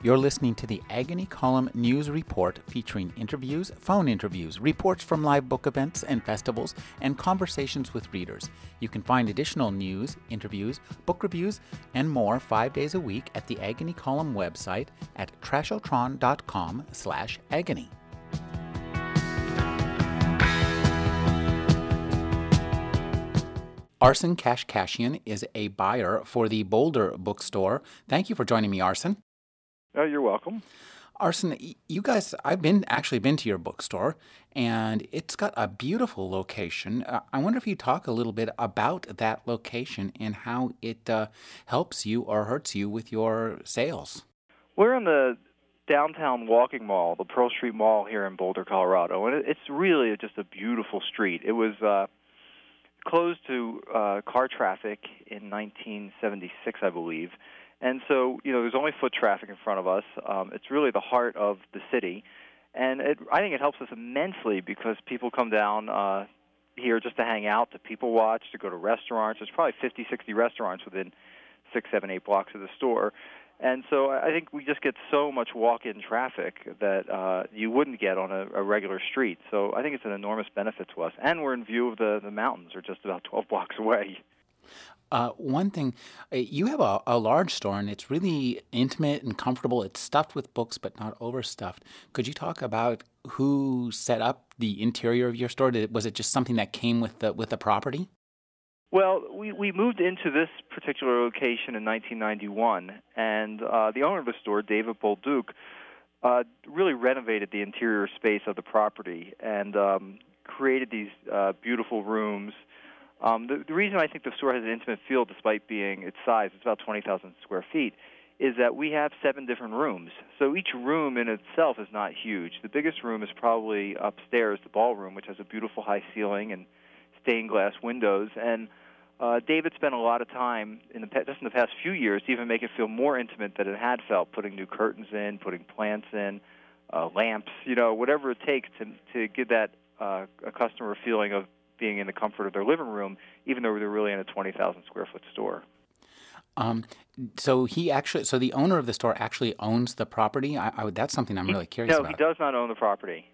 You're listening to the Agony Column News Report featuring interviews, phone interviews, reports from live book events and festivals, and conversations with readers. You can find additional news, interviews, book reviews, and more five days a week at the Agony Column website at trashotron.com slash agony. Arsen Kashkashian is a buyer for the Boulder bookstore. Thank you for joining me, Arsen. Oh, you're welcome. Arsen, you guys, I've been actually been to your bookstore, and it's got a beautiful location. Uh, I wonder if you talk a little bit about that location and how it uh, helps you or hurts you with your sales. We're in the downtown walking mall, the Pearl Street Mall here in Boulder, Colorado, and it's really just a beautiful street. It was uh, closed to uh, car traffic in 1976, I believe and so, you know, there's only foot traffic in front of us. Um, it's really the heart of the city, and it, I think it helps us immensely because people come down uh, here just to hang out, to people watch, to go to restaurants. There's probably 50, 60 restaurants within six, seven, eight blocks of the store. And so I think we just get so much walk-in traffic that uh, you wouldn't get on a, a regular street. So I think it's an enormous benefit to us, and we're in view of the the mountains, are just about 12 blocks away. Uh, one thing, uh, you have a, a, large store and it's really intimate and comfortable. It's stuffed with books, but not overstuffed. Could you talk about who set up the interior of your store? Did, was it just something that came with the with the property? Well, we we moved into this particular location in 1991, and uh, the owner of the store, David Bolduc, uh, really renovated the interior space of the property and um, created these uh, beautiful rooms um, the, the reason I think the store has an intimate feel, despite being its size, it's about 20,000 square feet, is that we have seven different rooms. So each room in itself is not huge. The biggest room is probably upstairs, the ballroom, which has a beautiful high ceiling and stained glass windows. And uh, David spent a lot of time in the just in the past few years to even make it feel more intimate than it had felt, putting new curtains in, putting plants in, uh, lamps, you know, whatever it takes to to give that uh, a customer feeling of being in the comfort of their living room, even though they're really in a 20,000 square foot store. Um, so he actually, so the owner of the store actually owns the property. I, I, that's something I'm really curious no, about. No, he does not own the property.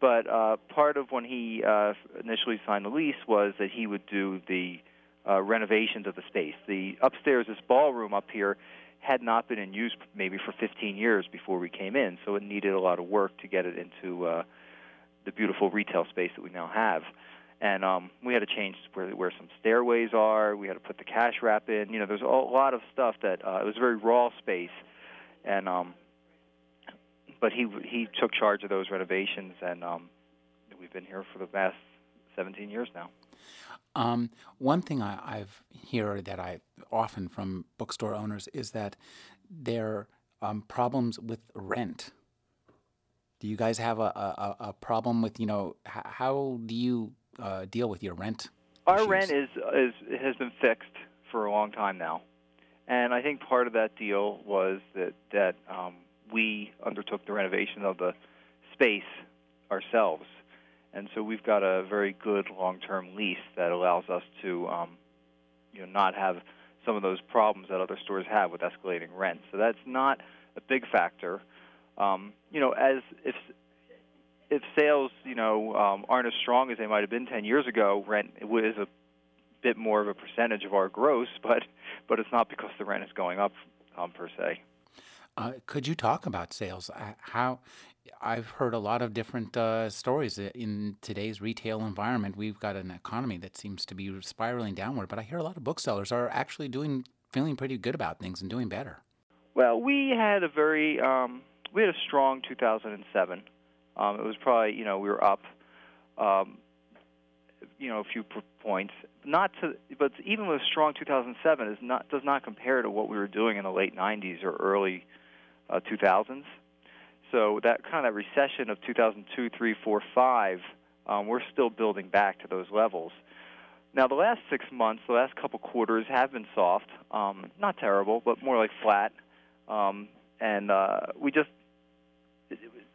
But uh, part of when he uh, initially signed the lease was that he would do the uh, renovations of the space. The upstairs, this ballroom up here, had not been in use maybe for 15 years before we came in, so it needed a lot of work to get it into uh, the beautiful retail space that we now have and um, we had to change where where some stairways are. We had to put the cash wrap in. You know, there's a lot of stuff that uh, it was a very raw space, and um, but he he took charge of those renovations, and um, we've been here for the past 17 years now. Um, one thing I, I've heard that I often from bookstore owners is that their um, problems with rent. Do you guys have a, a, a problem with you know how do you uh, deal with your rent? Our issues? rent is is has been fixed for a long time now, and I think part of that deal was that that um, we undertook the renovation of the space ourselves, and so we've got a very good long-term lease that allows us to, um, you know, not have some of those problems that other stores have with escalating rent. So that's not a big factor. Um, you know, as if if sales, you know, um, aren't as strong as they might have been 10 years ago, rent is a bit more of a percentage of our gross, but but it's not because the rent is going up um, per se. Uh, could you talk about sales? Uh, how I've heard a lot of different uh, stories in today's retail environment. We've got an economy that seems to be spiraling downward, but I hear a lot of booksellers are actually doing feeling pretty good about things and doing better. Well, we had a very um, we had a strong 2007. Um, it was probably you know we were up, um, you know, a few points. Not to, but even with a strong 2007 is not does not compare to what we were doing in the late 90s or early uh, 2000s. So that kind of recession of 2002, 3, 4, 5, um, we're still building back to those levels. Now, the last six months, the last couple quarters have been soft. Um, not terrible, but more like flat. Um, and uh, we just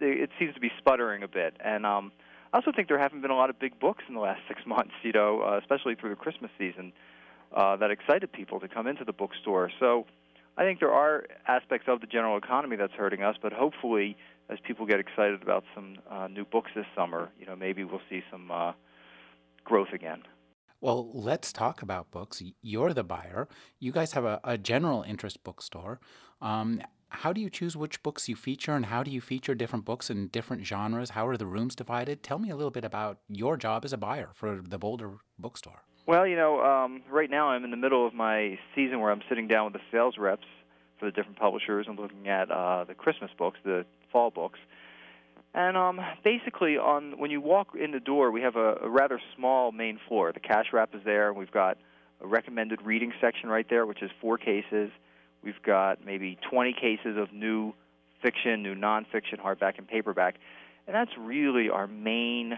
it seems to be sputtering a bit. And um, I also think there haven't been a lot of big books in the last six months, you know, uh, especially through the Christmas season, uh, that excited people to come into the bookstore. So I think there are aspects of the general economy that's hurting us, but hopefully, as people get excited about some uh, new books this summer, you know, maybe we'll see some uh, growth again. Well, let's talk about books. You're the buyer. You guys have a, a general interest bookstore. Um, how do you choose which books you feature, and how do you feature different books in different genres? How are the rooms divided? Tell me a little bit about your job as a buyer for the Boulder bookstore. Well, you know, um, right now I'm in the middle of my season where I'm sitting down with the sales reps for the different publishers and looking at uh, the Christmas books, the fall books. And um, basically, on when you walk in the door, we have a, a rather small main floor. The cash wrap is there, and we've got a recommended reading section right there, which is four cases. We've got maybe 20 cases of new fiction, new nonfiction, hardback and paperback, and that's really our main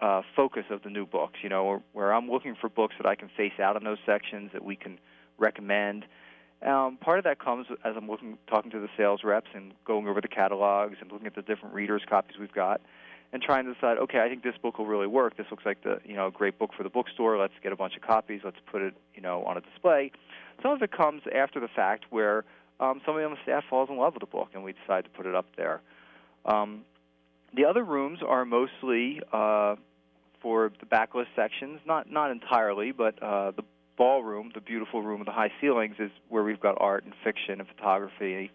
uh, focus of the new books. You know, where, where I'm looking for books that I can face out in those sections that we can recommend. Um, part of that comes as I'm looking, talking to the sales reps and going over the catalogs and looking at the different readers' copies we've got, and trying to decide, okay, I think this book will really work. This looks like the you know a great book for the bookstore. Let's get a bunch of copies. Let's put it you know on a display. Some of it comes after the fact, where um, somebody on the staff falls in love with the book, and we decide to put it up there. Um, the other rooms are mostly uh, for the backlist sections, not not entirely, but uh, the ballroom, the beautiful room with the high ceilings, is where we've got art and fiction and photography,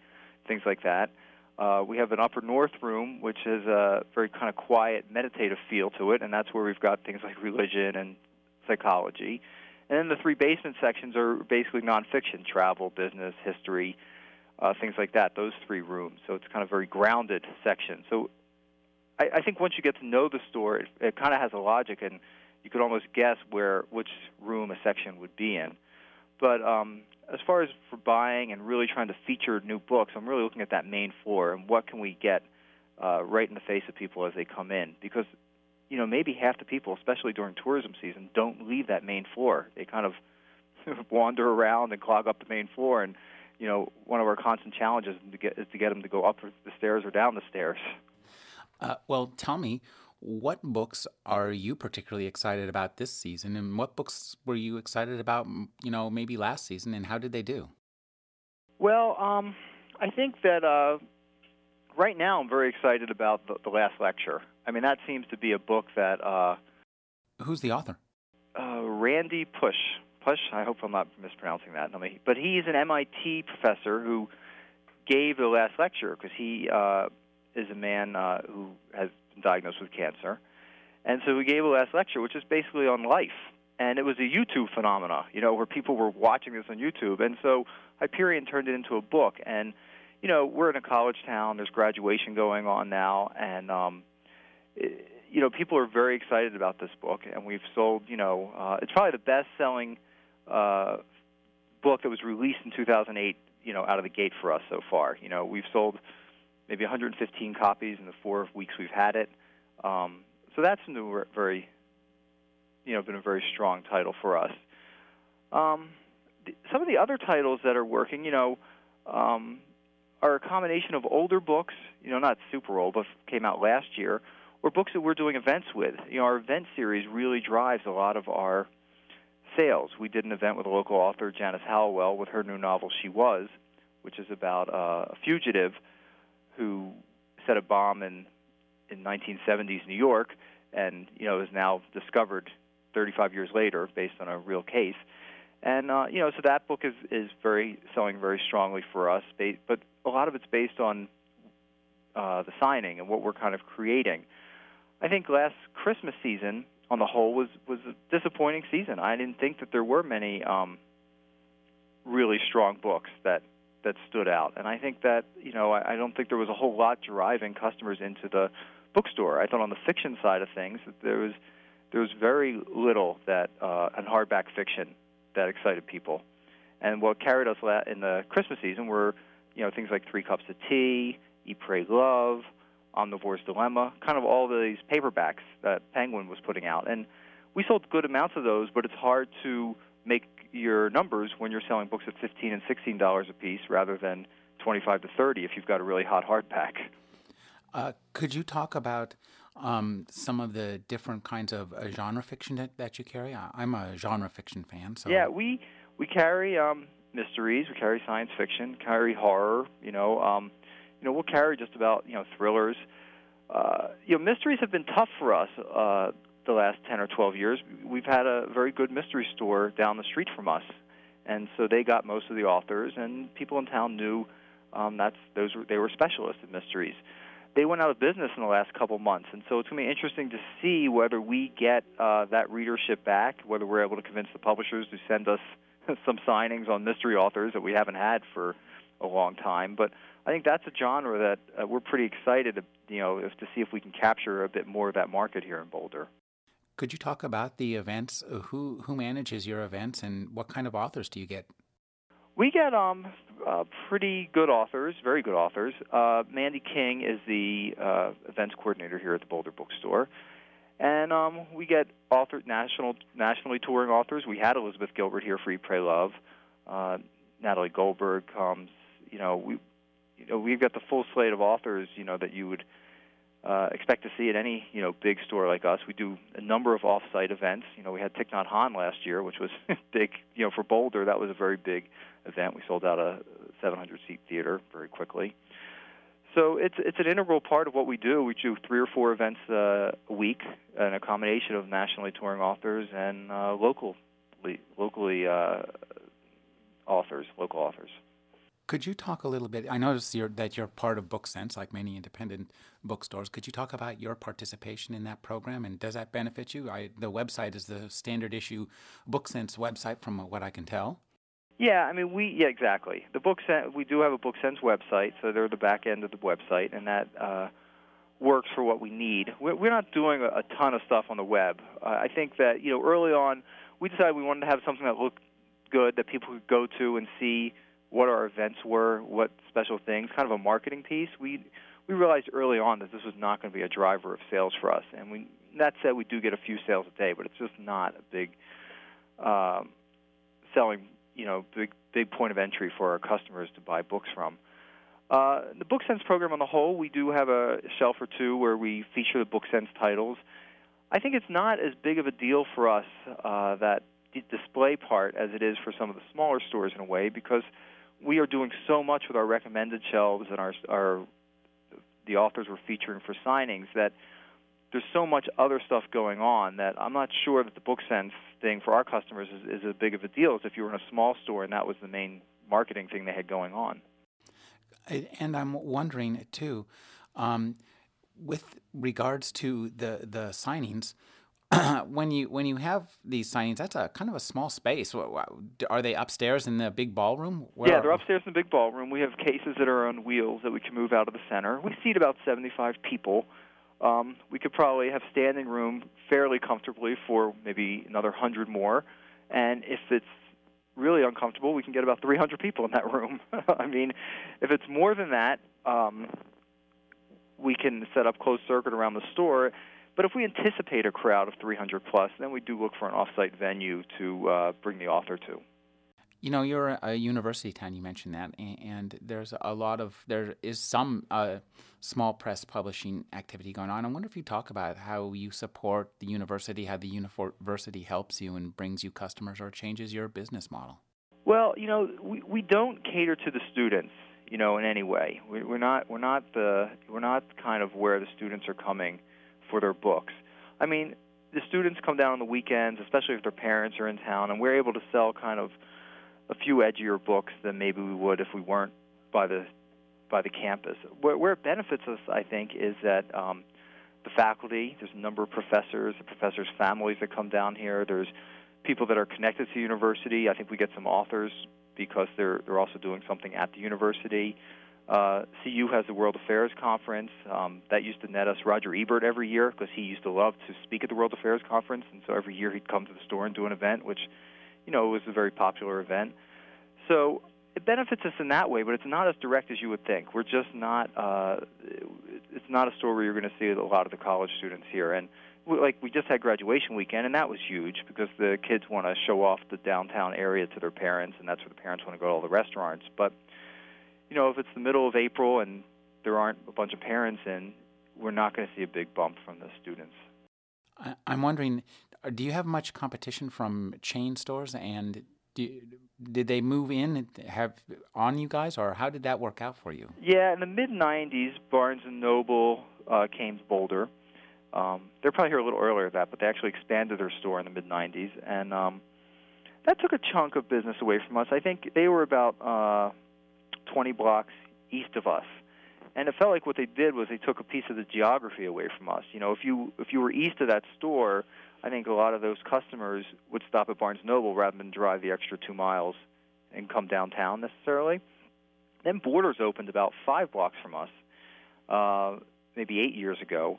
things like that. Uh, we have an upper north room, which is a very kind of quiet, meditative feel to it, and that's where we've got things like religion and psychology. And then the three basement sections are basically nonfiction, travel, business, history, uh, things like that. Those three rooms. So it's kind of very grounded section. So I, I think once you get to know the store, it, it kind of has a logic, and you could almost guess where which room a section would be in. But um, as far as for buying and really trying to feature new books, I'm really looking at that main floor and what can we get uh, right in the face of people as they come in because you know maybe half the people, especially during tourism season, don't leave that main floor. They kind of wander around and clog up the main floor and you know, one of our constant challenges is to get, is to get them to go up the stairs or down the stairs. Uh, well, tell me, what books are you particularly excited about this season, and what books were you excited about, you know, maybe last season, and how did they do? Well, um, I think that uh, right now I'm very excited about the, the, last lecture. I mean, that seems to be a book that. Uh, Who's the author? Uh, Randy Push. Push. I hope I'm not mispronouncing that. But he's an MIT professor who gave the last lecture because he uh, is a man uh, who has diagnosed with cancer, and so we gave a last lecture, which is basically on life. And it was a YouTube phenomena, you know, where people were watching this on YouTube. And so Hyperion turned it into a book. And, you know, we're in a college town. There's graduation going on now. And, um, it, you know, people are very excited about this book. And we've sold, you know, uh, it's probably the best selling uh, book that was released in 2008, you know, out of the gate for us so far. You know, we've sold maybe 115 copies in the four weeks we've had it. Um, so that's been very, you know, been a very strong title for us. Um, some of the other titles that are working, you know, um, are a combination of older books, you know, not super old, but came out last year, or books that we're doing events with. You know, our event series really drives a lot of our sales. We did an event with a local author, Janis Hallowell, with her new novel She Was, which is about uh, a fugitive who set a bomb in in 1970s New York, and you know is now discovered 35 years later based on a real case. And uh, you know, so that book is is very selling very strongly for us. But a lot of it's based on uh, the signing and what we're kind of creating. I think last Christmas season, on the whole, was was a disappointing season. I didn't think that there were many um, really strong books that that stood out. And I think that you know I, I don't think there was a whole lot driving customers into the bookstore. I thought on the fiction side of things that there was there was very little that uh, in hardback fiction that excited people. And what carried us in the Christmas season were you know things like Three Cups of Tea, Eat, Pray, Love, Omnivore's Dilemma, kind of all these paperbacks that Penguin was putting out. And we sold good amounts of those, but it's hard to make your numbers when you're selling books at 15 and 16 dollars a piece rather than 25 to 30 if you've got a really hot hardback. Uh, could you talk about um, some of the different kinds of uh, genre fiction that, that you carry? I'm a genre fiction fan. So yeah, we we carry um, mysteries, we carry science fiction, carry horror. You know, um, you know, we'll carry just about you know thrillers. Uh, you know, mysteries have been tough for us uh, the last ten or twelve years. We've had a very good mystery store down the street from us, and so they got most of the authors, and people in town knew um, that's those were, they were specialists in mysteries. They went out of business in the last couple months, and so it's going to be interesting to see whether we get uh, that readership back, whether we're able to convince the publishers to send us some signings on mystery authors that we haven't had for a long time. But I think that's a genre that uh, we're pretty excited, you know, to see if we can capture a bit more of that market here in Boulder. Could you talk about the events? Uh, who who manages your events, and what kind of authors do you get? We get um uh, pretty good authors, very good authors. Uh, Mandy King is the uh, events coordinator here at the Boulder Bookstore, and um, we get author national nationally touring authors. We had Elizabeth Gilbert here for Eat Pray Love. Uh, Natalie Goldberg comes. You know we you know we've got the full slate of authors. You know that you would uh, expect to see at any you know big store like us. We do a number of off-site events. You know, we had Thich Nhat Hanh last year, which was big. You know, for Boulder, that was a very big event. We sold out a 700-seat theater very quickly. So it's it's an integral part of what we do. We do three or four events uh, a week, an accommodation of nationally touring authors and uh, locally locally uh, authors, local authors. Could you talk a little bit? I noticed you're, that you're part of BookSense, like many independent bookstores. Could you talk about your participation in that program, and does that benefit you? I, the website is the standard issue BookSense website, from what I can tell. Yeah, I mean, we yeah exactly. The BookSense we do have a BookSense website, so they're the back end of the website, and that uh, works for what we need. We're not doing a ton of stuff on the web. Uh, I think that you know early on we decided we wanted to have something that looked good that people could go to and see what our events were, what special things, kind of a marketing piece. We we realized early on that this was not going to be a driver of sales for us, and we that said we do get a few sales a day, but it's just not a big um, selling, you know, big big point of entry for our customers to buy books from. Uh, the BookSense program on the whole, we do have a shelf or two where we feature the BookSense titles. I think it's not as big of a deal for us uh, that display part as it is for some of the smaller stores in a way because we are doing so much with our recommended shelves and our our the authors we're featuring for signings that there's so much other stuff going on that I'm not sure that the BookSense thing for our customers is, is as big of a deal as if you were in a small store and that was the main marketing thing they had going on. And I'm wondering too, um, with regards to the the signings, when you when you have these signings, that's a kind of a small space. Are they upstairs in the big ballroom? Where yeah, they're upstairs in the big ballroom. We have cases that are on wheels that we can move out of the center. We seat about 75 people. Um, we could probably have standing room fairly comfortably for maybe another 100 more. And if it's really uncomfortable, we can get about 300 people in that room. I mean, if it's more than that, um, we can set up closed circuit around the store but if we anticipate a crowd of 300 plus, then we do look for an off-site venue to uh, bring the author to. You know, you're a university town. You mentioned that, and there's a lot of there is some uh, small press publishing activity going on. I wonder if you talk about how you support the university, how the university helps you and brings you customers, or changes your business model. Well, you know, we we don't cater to the students, you know, in any way. We, we're not we're not the we're not kind of where the students are coming for their books. I mean, the students come down on the weekends, especially if their parents are in town, and we're able to sell kind of a few edgier books than maybe we would if we weren't by the by the campus. Where, where it benefits us, I think, is that um, the faculty. There's a number of professors, the professors' families that come down here. There's people that are connected to the university. I think we get some authors because they're they're also doing something at the university. Uh, CU has the World Affairs Conference. Um, that used to net us Roger Ebert every year because he used to love to speak at the World Affairs Conference, and so every year he'd come to the store and do an event, which, you know, was a very popular event. So it benefits us in that way, but it's not as direct as you would think. We're just not. Uh, it's not a store where you're going to see a lot of the college students here, and we, like we just had graduation weekend, and that was huge because the kids want to show off the downtown area to their parents, and that's where the parents want to go to all the restaurants, but you know, if it's the middle of April and there aren't a bunch of parents in, we're not going to see a big bump from the students. I'm wondering, do you have much competition from chain stores, and you, did they move in and have on you guys, or how did that work out for you? Yeah, in the mid '90s, Barnes and Noble uh, came to Boulder. Um, they're probably here a little earlier than that, but they actually expanded their store in the mid '90s, and um, that took a chunk of business away from us. I think they were about uh, 20 blocks east of us, and it felt like what they did was they took a piece of the geography away from us. You know, if you if you were east of that store, I think a lot of those customers would stop at Barnes Noble rather than drive the extra two miles and come downtown necessarily. Then Borders opened about five blocks from us, uh, maybe eight years ago,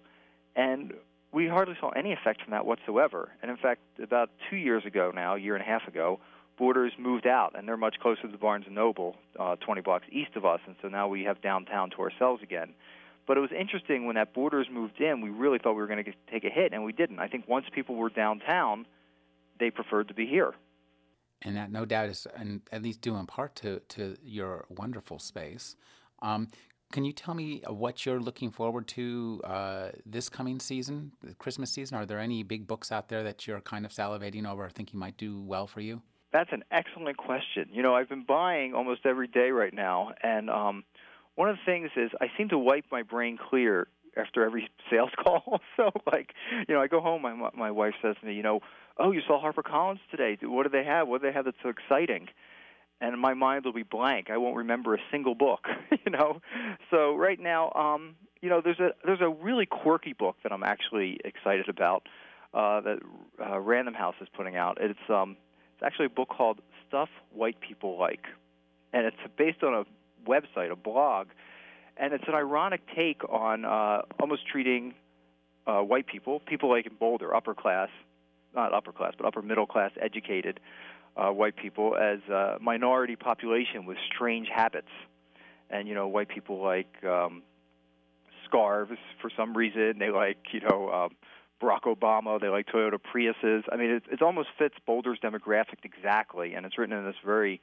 and we hardly saw any effect from that whatsoever. And in fact, about two years ago now, a year and a half ago, Borders moved out, and they're much closer to Barnes and Noble, uh, 20 blocks east of us, and so now we have downtown to ourselves again. But it was interesting when that Borders moved in. We really thought we were going to take a hit, and we didn't. I think once people were downtown, they preferred to be here. And that, no doubt, is and at least due in part to to your wonderful space. Um, can you tell me what you're looking forward to uh, this coming season, the Christmas season? Are there any big books out there that you're kind of salivating over, or think you might do well for you? That's an excellent question. You know, I've been buying almost every day right now, and um, one of the things is I seem to wipe my brain clear after every sales call. so, like, you know, I go home, my my wife says to me, you know, oh, you saw Harper Collins today. What do they have? What do they have that's so exciting? and my mind will be blank. I won't remember a single book, you know. So right now, um, you know, there's a there's a really quirky book that I'm actually excited about uh, that uh, Random House is putting out. It's um, it's actually a book called Stuff White People Like, and it's based on a website, a blog, and it's an ironic take on uh, almost treating uh, white people, people like in Boulder, upper class, not upper class, but upper middle class, educated uh, white people as a minority population with strange habits. And you know, white people like um, scarves for some reason. They like you know um, Barack Obama. They like Toyota Priuses. I mean, it, it almost fits Boulder's demographic exactly, and it's written in this very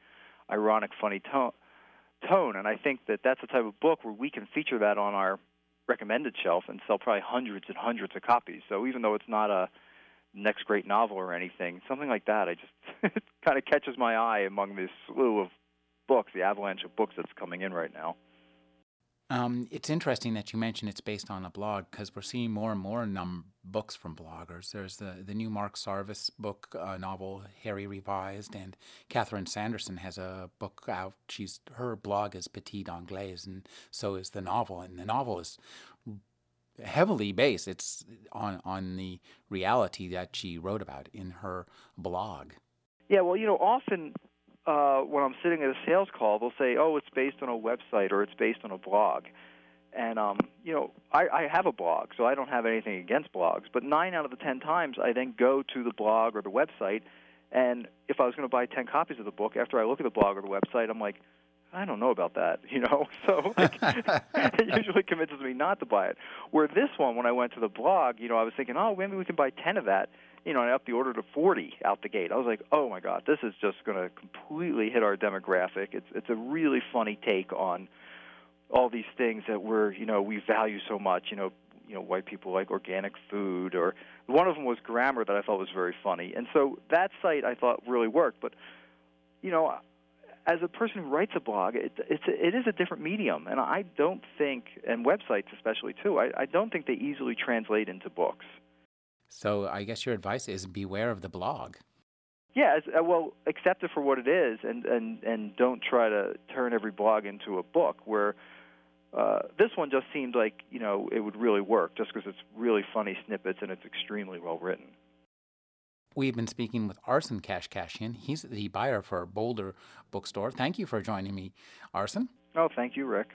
ironic, funny tone. Tone, and I think that that's the type of book where we can feature that on our recommended shelf and sell probably hundreds and hundreds of copies. So even though it's not a next great novel or anything. Something like that. I just kind of catches my eye among this slew of books, the avalanche of books that's coming in right now. Um, it's interesting that you mentioned it's based on a blog because we're seeing more and more num- books from bloggers. There's the, the new Mark Sarvas book uh, novel, Harry Revised, and Catherine Sanderson has a book out. She's her blog is Petite Anglaise, and so is the novel. And the novel is heavily based. It's on on the reality that she wrote about in her blog. Yeah, well, you know, often uh, when I'm sitting at a sales call, they'll say, "Oh, it's based on a website or it's based on a blog." And um, you know, I, I have a blog, so I don't have anything against blogs. But nine out of the ten times, I then go to the blog or the website, and if I was going to buy ten copies of the book, after I look at the blog or the website, I'm like, I don't know about that, you know. So like, it usually convinces me not to buy it. Where this one, when I went to the blog, you know, I was thinking, oh, maybe we can buy ten of that. You know, and upped the order to forty out the gate. I was like, oh my god, this is just going to completely hit our demographic. It's it's a really funny take on all these things that we're you know we value so much. You know, you know, white people like organic food, or one of them was grammar that I thought was very funny. And so that site I thought really worked, but you know as a person who writes a blog, it, it's it is a different medium, and I don't think, and websites especially too, I, I don't think they easily translate into books. So I guess your advice is beware of the blog. Yeah, uh, well, accept it for what it is, and and and don't try to turn every blog into a book. Where uh, this one just seemed like you know it would really work, just because it's really funny snippets and it's extremely well written. We've been speaking with Arsen Kashkashian. He's the buyer for Boulder Bookstore. Thank you for joining me, Arsen. Oh, thank you, Rick.